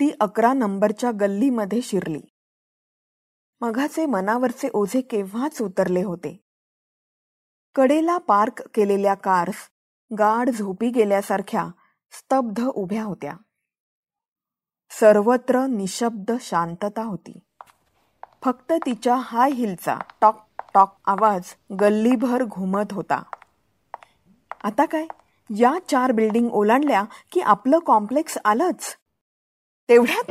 ती अकरा नंबरच्या गल्लीमध्ये शिरली. मघाचे मनावरचे ओझे केव्हाच उतरले होते? कडेला पार्क केलेल्या कार्स गाढ झोपी गेल्यासारख्या स्तब्ध उभ्या होत्या. सर्वत्र निशब्द शांतता होती. फक्त तिच्या हाय हिलचा टॉक टॉक आवाज गल्लीभर घुमत होता. आता काय? या चार बिल्डिंग ओलांडल्या की आपलं कॉम्प्लेक्स आलंच? तेवढ्यात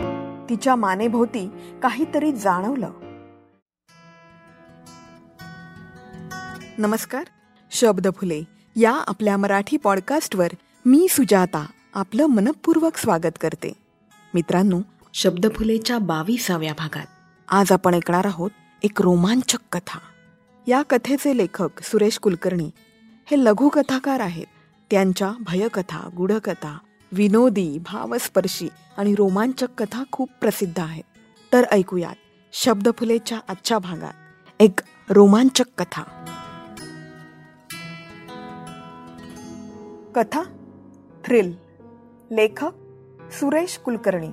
तिच्या मानेभोवती काहीतरी जाणवलं. नमस्कार शब्द फुले. या आपल्या मराठी पॉडकास्टवर मी सुजाता आपलं मनपूर्वक स्वागत करते. मित्रांनो शब्द फुलेच्या बावीसाव्या भागात. आज आपण ऐकणार आहोत एक रोमांचक कथा. या कथेचे लेखक सुरेश कुलकर्णी हे लघुकथाकार आहेत. त्यांच्या भयकथा गुढकथा विनोदी भावस्पर्शी आणि रोमांचक कथा खूप प्रसिद्ध आहेत. तर ऐकूयात शब्दफुलेच्या आजच्या भागात एक रोमांचक कथा. कथा थ्रिल लेखक सुरेश कुलकर्णी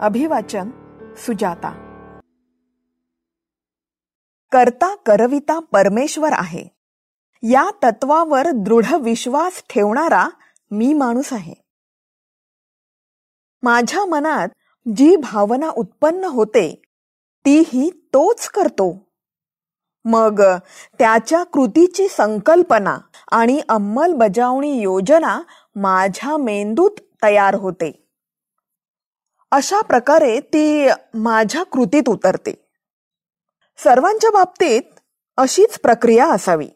अभिवाचन सुजाता. करता करविता परमेश्वर आहे. या तत्वावर दृढ विश्वास ठेवणारा मी माणूस आहे. माझ्या मनात जी भावना उत्पन्न होते तीही तोच करतो. मग त्याच्या कृतीची संकल्पना आणि अंमलबजावणी योजना माझ्या मेंदूत तयार होते. अशा प्रकारे ती माझ्या कृतीत उतरते. सर्वांच्या बाबतीत अशीच प्रक्रिया असावी.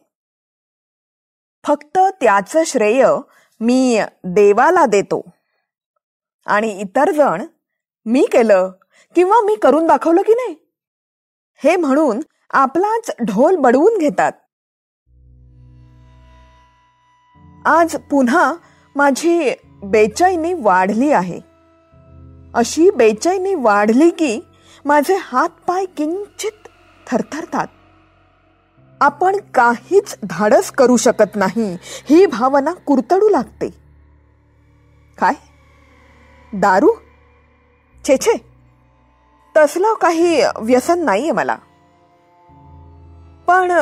फक्त त्याचं श्रेय मी देवाला देतो. आणि इतर जण मी केलं किंवा मी करून दाखवलं की नाही? हे म्हणून आपलाच ढोल बडवून घेतात. आज पुन्हा माझी बेचैनी वाढली आहे. अशी बेचैनी वाढली की माझे हात पाय किंचित थरथरतात. आपण काहीच धाडस करू शकत नाही ही भावना कुरतडू लागते. काय? दारू? छे छे. तसलं काही व्यसन नाहीये मला. पण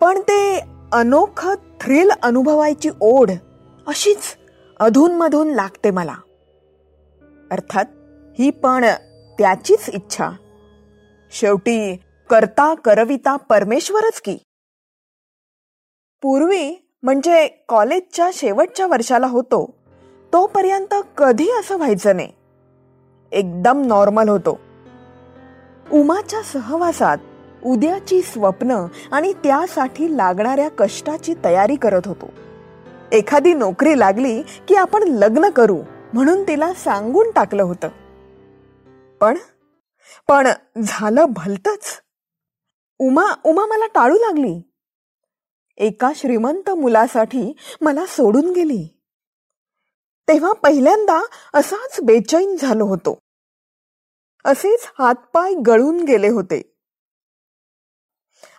पण ते अनोखं थ्रिल अनुभवायची ओढ अशीच अधूनमधून लागते मला. अर्थात ही पण त्याचीच इच्छा. शेवटी करता करविता परमेश्वरच की. पूर्वी म्हणजे कॉलेजच्या शेवटच्या वर्षाला होतो. तोपर्यंत कधी असं व्हायचं नाही. एकदम नॉर्मल होतो. उमाच्या सहवासात उद्याची स्वप्न आणि त्यासाठी लागणाऱ्या कष्टाची तयारी करत होतो. एखादी नोकरी लागली की आपण लग्न करू म्हणून तिला सांगून टाकलं होतं. पण पण झालं भलतच. उमा उमा मला टाळू लागली. एका श्रीमंत मुलासाठी मला सोडून गेली. तेव्हा पहिल्यांदा असाच बेचैन झालो होतो. असेच हातपाय गळून गेले होते.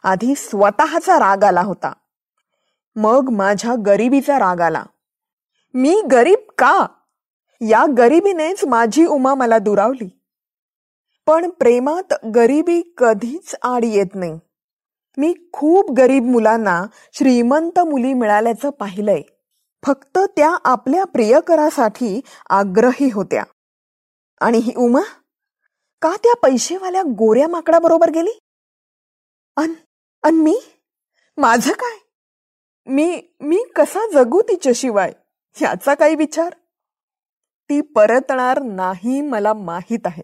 आधी स्वतःचा राग आला होता. मग माझ्या गरिबीचा राग आला. मी गरीब का? या गरिबीनेच माझी उमा मला दुरावली. पण प्रेमात गरिबी कधीच आड येत नाही. मी खूप गरीब मुलांना श्रीमंत मुली मिळाल्याचं पाहिलंय. फक्त त्या आपल्या प्रियकरासाठी आग्रही होत्या. आणि ही उमा का त्या पैसेवाल्या गोऱ्या माकडाबरोबर गेली? अन अन मी? माझं काय? मी मी कसा जगू तिच्याशिवाय? ह्याचा काही विचार? ती परतणार नाही मला माहीत आहे.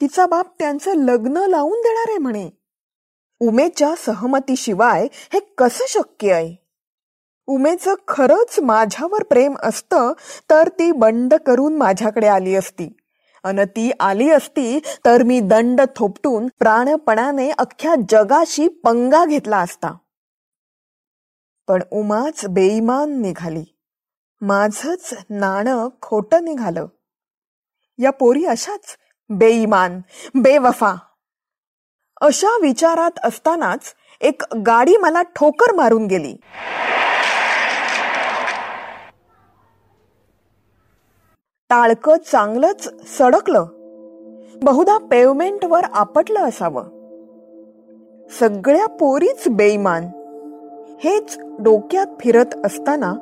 तिचा बाप त्यांचं लग्न लावून देणार आहे म्हणे. उमेच्या सहमतीशिवाय हे कसं शक्य आहे? उमेचं खरंच माझ्यावर प्रेम असतं तर ती बंड करून माझ्याकडे आली असती. अन ती आली असती तर मी दंड थोपटून प्राणपणाने अख्ख्या जगाशी पंगा घेतला असता. पण उमाच बेईमान निघाली. माझच नाणं खोट निघालं. या पोरी अशाच बेईमान बेवफा. अशा विचारात असतानाच एक गाडी मला ठोकर मारून गेली. टाळकं चांगलंच सडकलं. बहुधा पेवमेंटवर आपटलं असावं. सगळ्या पोरीच बेईमान. हेच डोक्यात फिरत असताना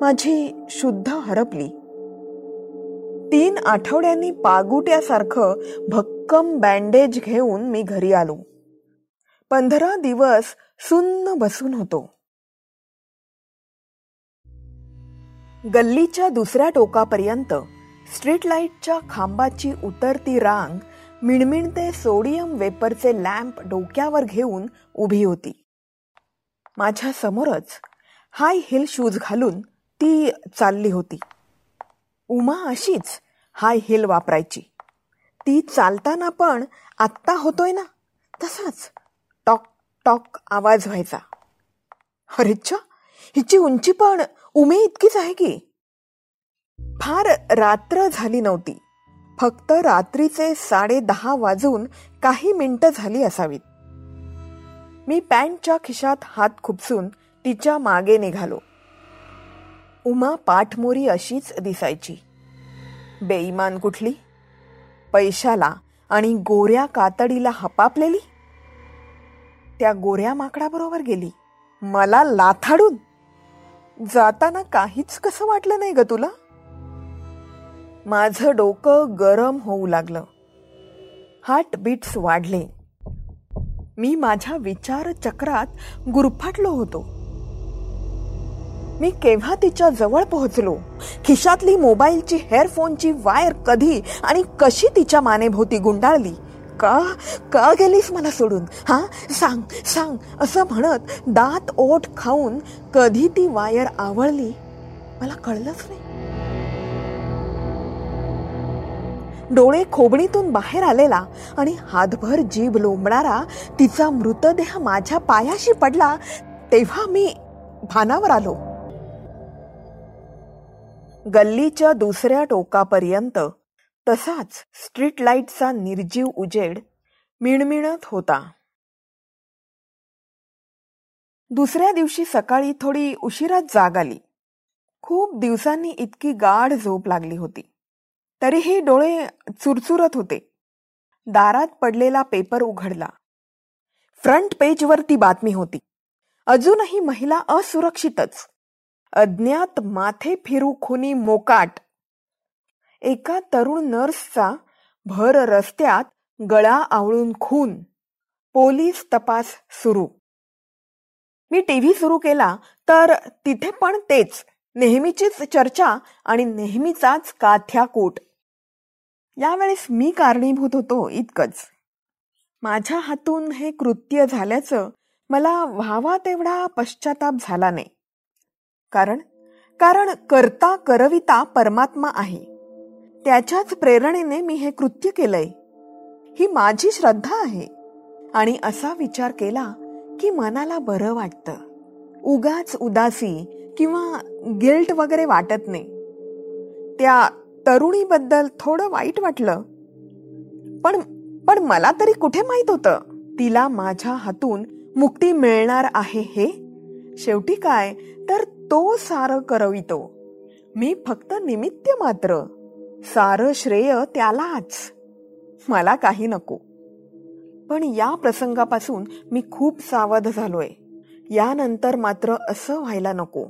माझी शुद्ध हरपली. तीन आठवड्यांनी पागुट्यासारखं भक्कम बँडेज घेऊन मी घरी आलो. पंधरा दिवस सुन्न बसून होतो. गल्लीच्या दुसऱ्या टोकापर्यंत स्ट्रीट लाईटच्या खांबाची उतरती रांग मिणमिणते सोडियम वेपरचे लॅम्प डोक्यावर घेऊन उभी होती. माझ्या समोरच हाय हिल शूज घालून ती चालली होती. उमा अशीच हाय हिल वापरायची. ती चालताना पण आत्ता होतोय ना? तसाच टॉक टॉक आवाज व्हायचा. अरेच्छा हिची उंची पण उमे इतकीच आहे की फार रात्र झाली नव्हती. फक्त रात्रीचे साडे दहा वाजून काही मिनिटं झाली असावीत. मी पॅन्टच्या खिशात हात खुपसून तिच्यामागे निघालो. उमा पाठमोरी अशीच दिसायची. बेईमान कुठली? पैशाला आणि गोऱ्या कातडीला हपापलेली? त्या गोऱ्या माकडाबरोबर गेली. मला लाथाडून. जाताना काहीच कसं वाटलं नाही ग तुला? माझं डोकं गरम होऊ लागलं. हार्ट बीट्स वाढले. मी माझ्या विचार चक्रात गुरफाटलो होतो. मी केव्हा तिच्या जवळ पोहोचलो? खिशातली मोबाईलची हेअरफोनची वायर कधी आणि कशी तिच्या मानेभोवती गुंडाळली? का का गेलीस मला सोडून? हा सांग सांग असं म्हणत दात ओठ खाऊन कधी ती वायर आवळली? मला कळलंच नाही. डोळे खोबणीतून बाहेर आलेला आणि हातभर जीभ लोंबणारा तिचा मृतदेह माझ्या पायाशी पडला तेव्हा मी भानावर आलो. गल्लीच्या दुसऱ्या टोकापर्यंत तसाच स्ट्रीट लाईटचा निर्जीव उजेड मिणमिणत होता. दुसऱ्या दिवशी सकाळी थोडी उशिरात जाग आली. खूप दिवसांनी इतकी गाढ झोप लागली होती. तरीही डोळे चुरचुरत होते. दारात पडलेला पेपर उघडला. फ्रंट पेजवर ती बातमी होती. अजूनही महिला असुरक्षितच. अज्ञात माथे फिरू खुनी मोकाट. एका तरुण नर्सचा भर रस्त्यात गळा आवळून खून. पोलीस तपास सुरू. मी टीव्ही सुरू केला तर तिथे पण तेच. नेहमीचीच चर्चा आणि नेहमीचाच काथ्याकूट. यावेळेस मी कारणीभूत होतो इतकंच. माझ्या हातून हे कृत्य झाल्याचं मला व्हावा तेवढा पश्चाताप झाला नाही. कारण कारण करता करविता परमात्मा आहे. त्याच्याच प्रेरणेने मी हे कृत्य केलंय. ही माझी श्रद्धा आहे. आणि असा विचार केला की मनाला बरं वाटतं. उगाच उदासी किंवा गिल्ट वगैरे वाटत नाही. त्या तरुणीबद्दल थोडं वाईट वाटलं. पण पण मला तरी कुठे माहीत होतं? तिला माझ्या हातून मुक्ती मिळणार आहे हे? शेवटी काय? तर तो सार करवितो. मी फक्त निमित्त मात्र. सारं श्रेय त्यालाच. मला काही नको. पण या प्रसंगापासून मी खूप सावध झालोय. यानंतर मात्र असं व्हायला नको.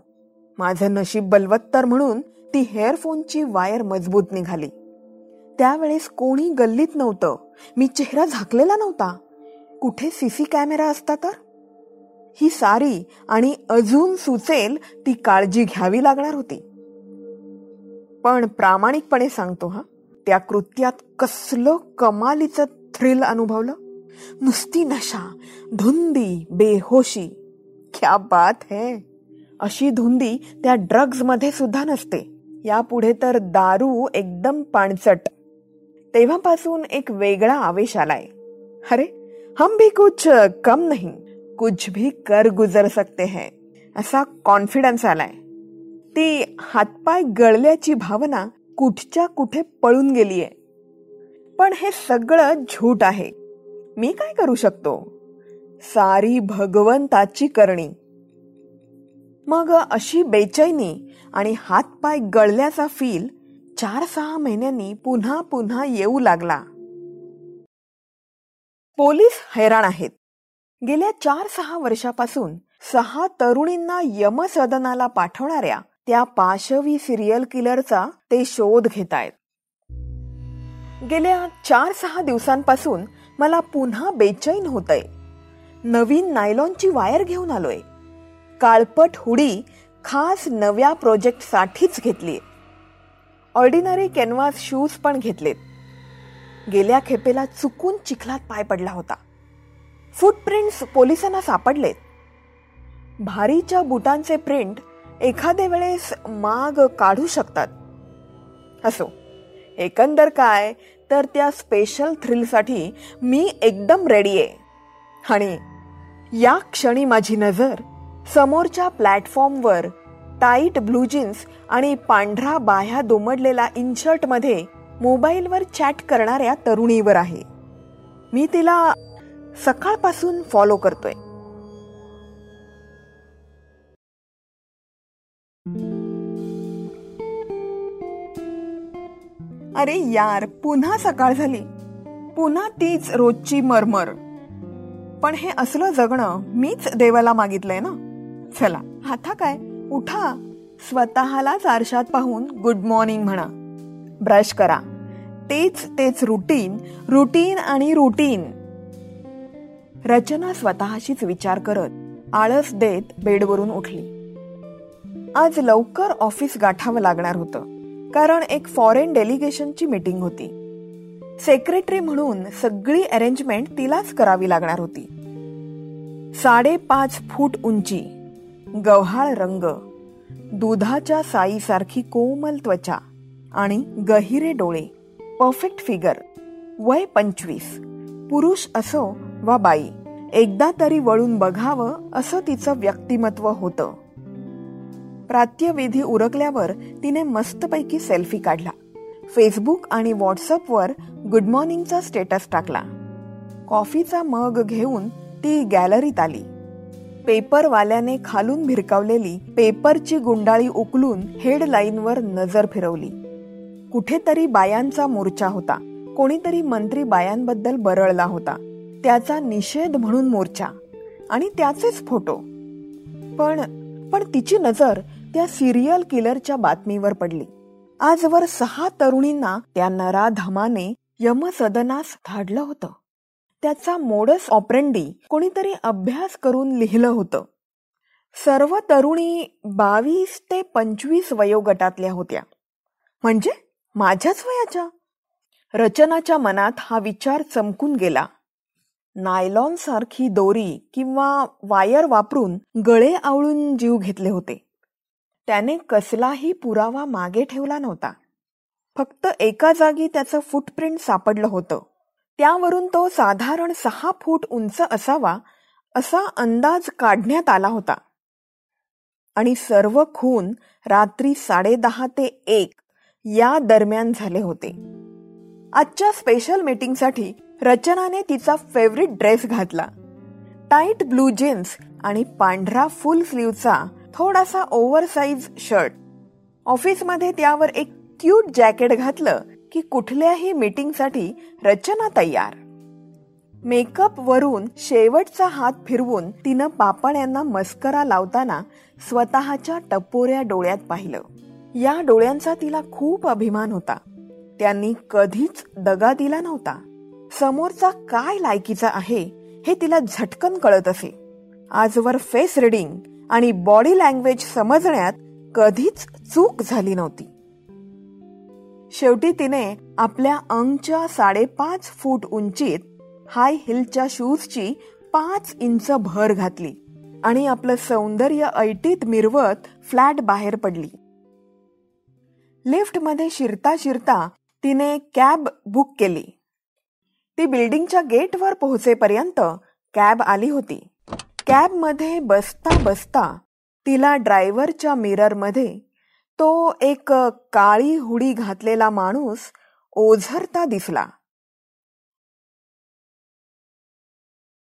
माझं नशीब बलवत्तर म्हणून ती हेअरफोनची वायर मजबूत निघाली. त्यावेळेस कोणी गल्लीत नव्हतं. मी चेहरा झाकलेला नव्हता. कुठे सीसी कॅमेरा असता तर? ही सारी आणि अजून सुचेल ती काळजी घ्यावी लागणार होती. पण प्रामाणिकपणे सांगतो हा. त्या कृत्यात कसलं कमालीचं थ्रिल अनुभवलं. नुसती नशा धुंदी बेहोशी. क्या बात है. अशी धुंदी त्या ड्रग्जमध्ये सुद्धा नसते. यापुढे तर दारू एकदम पाणचट. तेव्हापासून एक वेगळा आवेश आलाय. अरे हम भी कुछ कम नहीं. कुछ भी कर गुजर सकते हैं. असा कॉन्फिडन्स आलाय. ती हातपाय गळल्याची भावना कुठच्या कुठे पळून गेलीये. पण हे सगळं झूट आहे. मी काय करू शकतो? सारी भगवंताची करणी. मग अशी बेचैनी आणि हातपाय गळल्याचा फील चार सहा महिन्यांनी पुन्हा पुन्हा येऊ लागला. पोलीस हैराण आहेत. गेल्या चार सहा वर्षापासून सहा तरुणींना यमसदनाला पाठवणाऱ्या त्या पाशवी सिरियल किलरचा ते शोध घेत आहेत गेल्या चार सहा दिवसांपासून मला पुन्हा बेचैन होतय. नवीन नायलॉनची वायर घेऊन आलोय. काळपट हुडी खास नव्या प्रोजेक्टसाठीच घेतली ऑर्डिनरी कॅनव्हास शूज पण घेतलेत. गेल्या खेपेला चुकून चिखलात पाय पडला होता. फुटप्रिंट्स पोलिसांना सापडलेत. भारीच्या बुटांचे प्रिंट एखाद्या वेळेस माग काढू शकतात. असो एकंदर काय तर त्या स्पेशल थ्रिलसाठी मी एकदम रेडी आहे. आणि या क्षणी माझी नजर समोरच्या प्लॅटफॉर्मवर टाईट ब्लू जीन्स आणि पांढरा बाह्या दुमडलेला इनशर्टमध्ये मोबाईलवर चॅट करणाऱ्या तरुणीवर आहे. मी तिला सकाळपासून फॉलो करतोय. अरे यार पुन्हा सकाळ झाली. पुन्हा तीच रोजची मरमर. पण हे असलं जगणं मीच देवाला मागितलंय ना? चला. हाता काय? उठा. स्वतःलाच आरशात पाहून गुड मॉर्निंग म्हणा. ब्रश करा. तेच तेच रुटीन रुटीन आणि रुटीन रचना स्वतःशीच विचार करत आळस देत बेडवरून उठली. आज लवकर ऑफिस गाठावं लागणार होतं कारण एक फॉरेन डेलिगेशनची मीटिंग होती. सेक्रेटरी म्हणून सगळी अरेंजमेंट तिलाच करावी लागणार होती. साडेपाच फूट उंची गव्हाळ रंग. दुधाच्या साईसारखी कोमल त्वचा आणि गहिरे डोळे. परफेक्ट फिगर वय पंचवीस. पुरुष असो वा बाई एकदा तरी वळून बघावं असं तिचं व्यक्तिमत्व होतं. प्रात्यविधी उरकल्यावर तिने मस्तपैकी सेल्फी काढला. फेसबुक आणि व्हॉट्सअपवर गुड मॉर्निंगचा स्टेटस टाकला. कॉफीचा मग घेऊन ती गॅलरीत आली. पेपरवाल्याने खालून भिरकावलेली पेपरची गुंडाळी उकलून हेडलाईनवर नजर फिरवली. कुठेतरी बायांचा मोर्चा होता. कोणीतरी मंत्री बायांबद्दल बरळला होता. त्याचा निषेध म्हणून मोर्चा. आणि त्याचेच फोटो. पण पण तिची नजर त्या सिरियल किलरच्या बातमीवर पडली. आजवर सहा तरुणींना त्या नराधमाने यमसदनास धाडलं होतं. त्याचा मोडस ऑपरेंडी कोणीतरी अभ्यास करून लिहिलं होतं. सर्व तरुणी बावीस ते पंचवीस वयोगटातल्या होत्या. म्हणजे माझ्याच वयाच्या? रचनाच्या मनात हा विचार चमकून गेला. नायलॉन सारखी दोरी किंवा वायर वापरून गळे आवळून जीव घेतले होते. त्याने कसलाही पुरावा मागे ठेवला नव्हता. फक्त एका जागी त्याचं फुटप्रिंट सापडलं होतं. त्यावरून तो साधारण सहा फूट उंच असावा असा अंदाज काढण्यात आला होता. आणि सर्व खून रात्री साडेदहा ते एक या दरम्यान झाले होते. आजच्या स्पेशल मीटिंगसाठी रचनाने तिचा फेवरेट ड्रेस घातला. टाईट ब्लू जीन्स आणि पांढरा फुल स्लीवचा थोडासा ओव्हरसाइज शर्ट ऑफिसमध्ये त्यावर एक क्यूट जॅकेट घातलं की कुठल्याही मीटिंगसाठी रचना तयार. मेकअप वरून शेवटचा हात फिरवून तिनं पापण्यांना मस्करा लावताना स्वतःच्या टपोऱ्या डोळ्यात पाहिलं. या डोळ्यांचा तिला खूप अभिमान होता. त्यांनी कधीच दगा दिला नव्हता. समोरचा काय लायकीचा आहे हे तिला झटकन कळत असे. आजवर फेस रिडिंग आणि बॉडी लँग्वेज समजण्यात कधीच चूक झाली नव्हती. शेवटी तिने आपल्या अंगच्या साडेपाच फूट उंचीत हाय हिलच्या शूजची पाच इंच भर घातली आणि आपलं सौंदर्य ऐटीत मिरवत फ्लॅट बाहेर पडली. लिफ्टमध्ये शिरता शिरता तिने कॅब बुक केली. ती बिल्डिंगच्या गेटवर पोहोचेपर्यंत कॅब आली होती. कॅबमध्ये बसता बसता तिला ड्रायव्हरच्या मिररमध्ये तो एक काळी हुडी घातलेला माणूस ओझरता दिसला.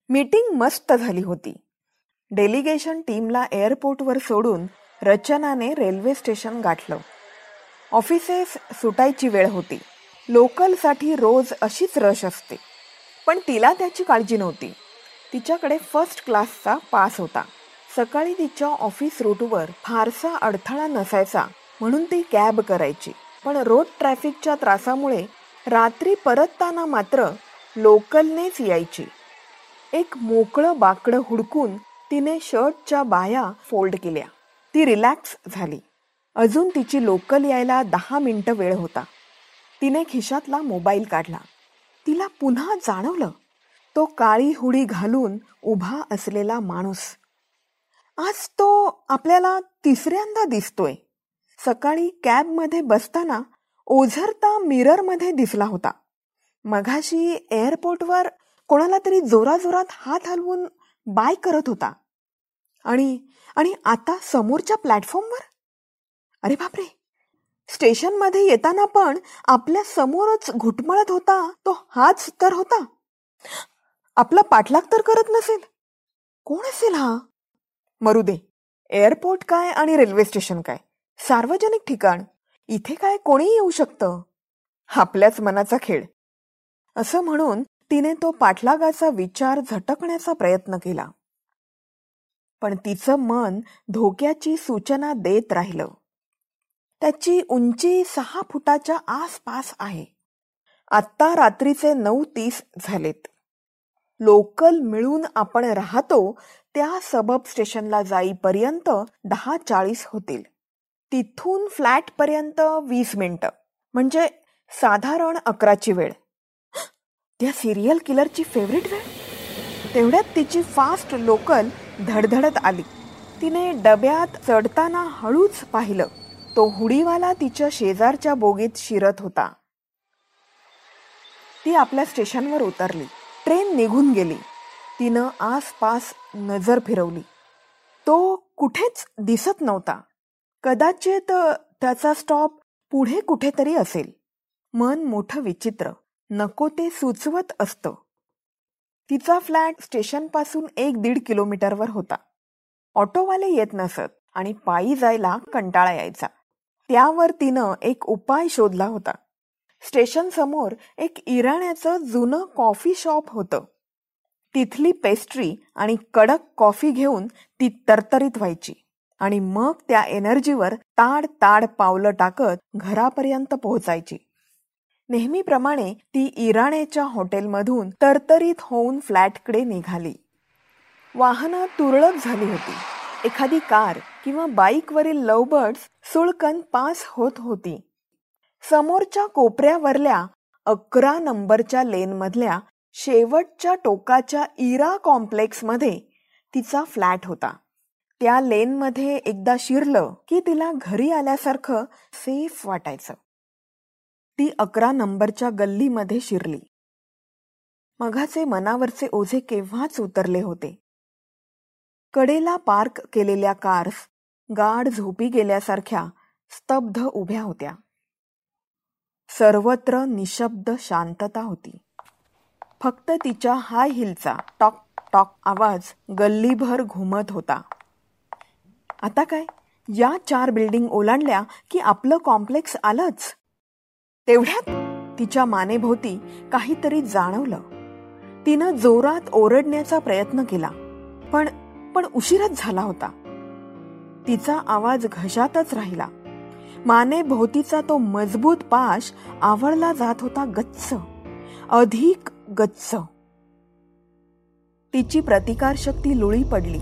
मीटिंग मस्त झाली होती. डेलिगेशन टीमला एअरपोर्टवर सोडून रचनाने रेल्वे स्टेशन गाठलं. ऑफिसेस सुटायची वेळ होती. लोकलसाठी रोज अशीच रश असते. पण तिला त्याची काळजी नव्हती. तिच्याकडे फर्स्ट क्लासचा पास होता. सकाळी तिच्या ऑफिस रूटवर फारसा अडथळा नसायचा म्हणून ती कॅब करायची. पण रोड ट्रॅफिकच्या त्रासामुळे रात्री परतताना मात्र लोकलनेच यायची. एक मोकळं बाकडं हुडकून तिने शर्टच्या बाया फोल्ड केल्या. ती रिलॅक्स झाली. अजून तिची लोकल यायला दहा मिनटं वेळ होता. तिने खिशातला मोबाईल काढला. तिला पुन्हा जाणवलं. तो काळी हुडी घालून उभा असलेला माणूस आज तो आपल्याला तिसऱ्यांदा दिसतोय. सकाळी कॅबमध्ये बसताना ओझरता मिररमध्ये दिसला होता. मघाशी एअरपोर्टवर कोणाला तरी जोराजोरात हात हलवून बाय करत होता. आणि आणि आता समोरच्या प्लॅटफॉर्मवर अरे बापरे! स्टेशनमध्ये येताना पण आपल्या समोरच घुटमळत होता तो हाच तर होता. आपला पाठलाग तर करत नसेल. कोण असेल हा? मरू दे. एअरपोर्ट काय आणि रेल्वे स्टेशन काय? सार्वजनिक ठिकाण? इथे काय कोणीही येऊ शकतं? आपल्याच मनाचा खेळ. असं म्हणून तिने तो पाठलागाचा विचार झटकण्याचा प्रयत्न केला. पण तिचं मन धोक्याची सूचना देत राहिलं. त्याची उंची सहा फुटाच्या आसपास आहे. आत्ता रात्रीचे नऊ तीस झालेत. लोकल मिळून आपण राहतो त्या सबब स्टेशनला जाईपर्यंत दहा चाळीस होतील. तिथून फ्लॅटपर्यंत वीस मिनटं. म्हणजे साधारण अकराची वेळ. त्या सिरियल किलरची फेवरेट वेळ? तेवढ्यात तिची फास्ट लोकल धडधडत आली. तिने डब्यात चढताना हळूच पाहिलं. तो हुडीवाला तिच्या शेजारच्या बोगीत शिरत होता. ती आपल्या स्टेशनवर उतरली. ट्रेन निघून गेली. तिनं आसपास नजर फिरवली. तो कुठेच दिसत नव्हता. कदाचित त्याचा स्टॉप पुढे कुठेतरी असेल. मन मोठं विचित्र. नको ते सुचवत असतं. तिचा फ्लॅट स्टेशनपासून एक दीड किलोमीटरवर होता. ऑटोवाले येत नसत आणि पायी जायला कंटाळा यायचा. त्यावर तिनं एक उपाय शोधला होता. स्टेशन समोर एक इराण्याचं जुनं कॉफी शॉप होतं. तिथली पेस्ट्री आणि कडक कॉफी घेऊन ती तरतरीत व्हायची आणि मग त्या एनर्जीवर ताड ताड पावलं टाकत घरापर्यंत पोहोचायची. नेहमीप्रमाणे ती इराणेच्या हॉटेलमधून तरतरीत होऊन फ्लॅटकडे निघाली. वाहनं तुरळक झाली होती. एखादी कार किंवा बाईकवरील लवबर्ड्स सुळकन पास होत होती. समोरच्या कोपऱ्यावरल्या अकरा नंबरच्या लेनमधल्या शेवटच्या टोकाच्या इरा कॉम्प्लेक्समध्ये तिचा फ्लॅट होता. त्या लेनमध्ये एकदा शिरलं की तिला घरी आल्यासारखं सेफ वाटायचं. ती अकरा नंबरच्या गल्लीमध्ये शिरली. मघाचे मनावरचे ओझे केव्हाच उतरले होते? कडेला पार्क केलेल्या कार्स गाढ झोपी गेल्यासारख्या स्तब्ध उभ्या होत्या. सर्वत्र निशब्द शांतता होती. फक्त तिच्या हाय हिलचा टॉक टॉक आवाज गल्लीभर घुमत होता. आता काय? या चार बिल्डिंग ओलांडल्या की आपलं कॉम्प्लेक्स आलंच. तेवढ्यात तिच्या मानेभोवती काहीतरी जाणवलं. तिनं जोरात ओरडण्याचा प्रयत्न केला पण पण उशीरच झाला होता. तिचा आवाज घशातच राहिला. माने भोवतीचा तो मजबूत पाश आवळला जात होता गच्च. अधिक गच्च. तिची प्रतिकार शक्ती लुळी पडली.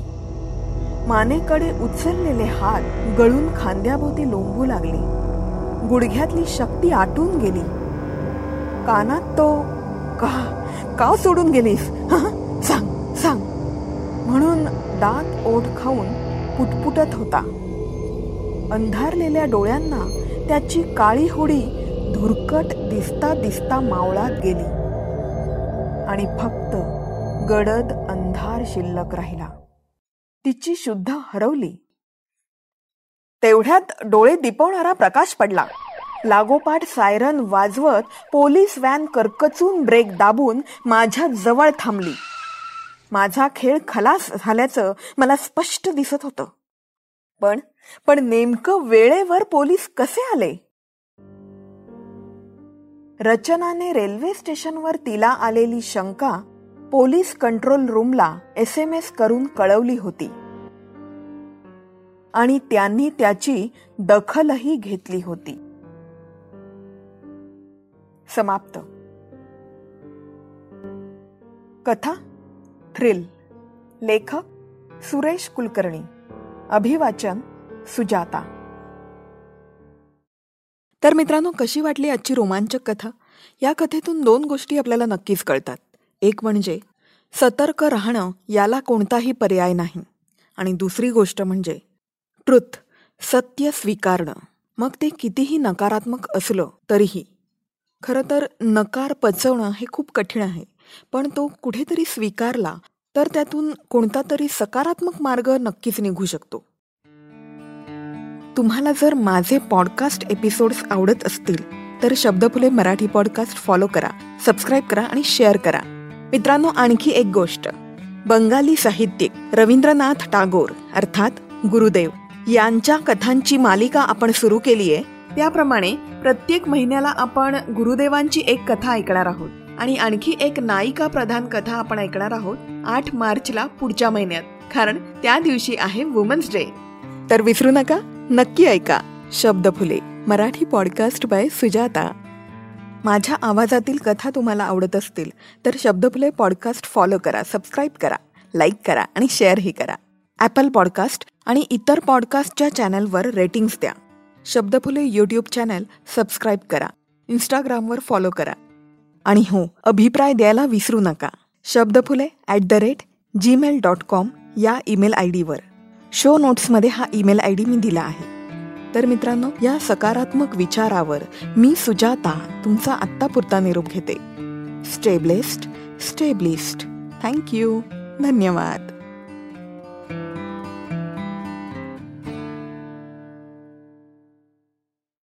मानेकडे उचललेले हात गळून खांद्याभोवती लोंबू लागले. गुडघ्यातली शक्ती आटून गेली. कानात तो का का सोडून गेलीस? सांग सांग. म्हणून दात ओठ खाऊन पुटपुटत होता. अंधारलेल्या डोळ्यांना त्याची काळी होडी धुरकट दिसता दिसता मावळात गेली. आणि फक्त गडद अंधार शिल्लक राहिला. तिची शुद्ध हरवली. तेवढ्यात डोळे दिपवणारा प्रकाश पडला. लागोपाठ सायरन वाजवत पोलीस व्हॅन करकचून ब्रेक दाबून माझ्या जवळ थांबली. माझा खेळ खलास झाल्याचं मला स्पष्ट दिसत होतं. पण पण नेमकं वेळेवर पोलीस कसे आले? रचनाने रेल्वे स्टेशनवर तिला आलेली शंका पोलीस कंट्रोल रूमला एस एम एस करून कळवली होती. आणि त्यांनी त्याची दखलही घेतली होती. समाप्त. कथा थ्रिल लेखक सुरेश कुलकर्णी. अभिवाचन सुजाता. तर मित्रांनो कशी वाटली आजची रोमांचक कथा? या कथेतून दोन गोष्टी आपल्याला नक्कीच कळतात. एक म्हणजे सतर्क राहणं याला कोणताही पर्याय नाही. आणि दुसरी गोष्ट म्हणजे ट्रुथ सत्य स्वीकारणं. मग ते कितीही नकारात्मक असलं तरीही. खरं तर नकार पचवणं हे खूप कठीण आहे. पण तो कुठेतरी स्वीकारला तर त्यातून कोणता तरी सकारात्मक मार्ग नक्कीच निघू शकतो. तुम्हाला जर माझे पॉडकास्ट एपिसोड्स आवडत असतील तर शब्दफुले मराठी पॉडकास्ट फॉलो करा सबस्क्राईब करा आणि शेअर करा. मित्रांनो आणखी एक गोष्ट. बंगाली साहित्यिक रवींद्रनाथ टागोर अर्थात गुरुदेव यांच्या कथांची मालिका आपण सुरू केली आहे त्याप्रमाणे प्रत्येक महिन्याला आपण गुरुदेवांची एक कथा ऐकणार आहोत. आणि आणखी एक नायिका प्रधान कथा आपण ऐकणार आहोत आठ मार्चला पुढच्या महिन्यात कारण त्या दिवशी आहे वुमन्स डे. तर विसरू नका नक्की ऐका. Shabd Phule Marathi podcast by Sujata. माझ्या आवाजातील कथा तुम्हाला आवडत असतील तर शब्दफुले पॉडकास्ट फॉलो करा सबस्क्राईब करा लाईक करा आणि शेअरही करा. ॲपल पॉडकास्ट आणि इतर पॉडकास्टच्या चॅनलवर रेटिंग्स द्या. शब्दफुले यूट्यूब चॅनल सबस्क्राईब करा. इंस्टाग्रामवर फॉलो करा. आणि हो अभिप्राय द्यायला विसरू नका. Shabdphule at the rate Gmail dot com या ईमेल आय डीवर शो नोट्समध्ये हा ईमेल आय डी मी दिला आहे. तर मित्रांनो या सकारात्मक विचारावर मी सुजाता तुमचा आत्तापुरता निरोप घेते. Stay blessed stay blissed thank you धन्यवाद.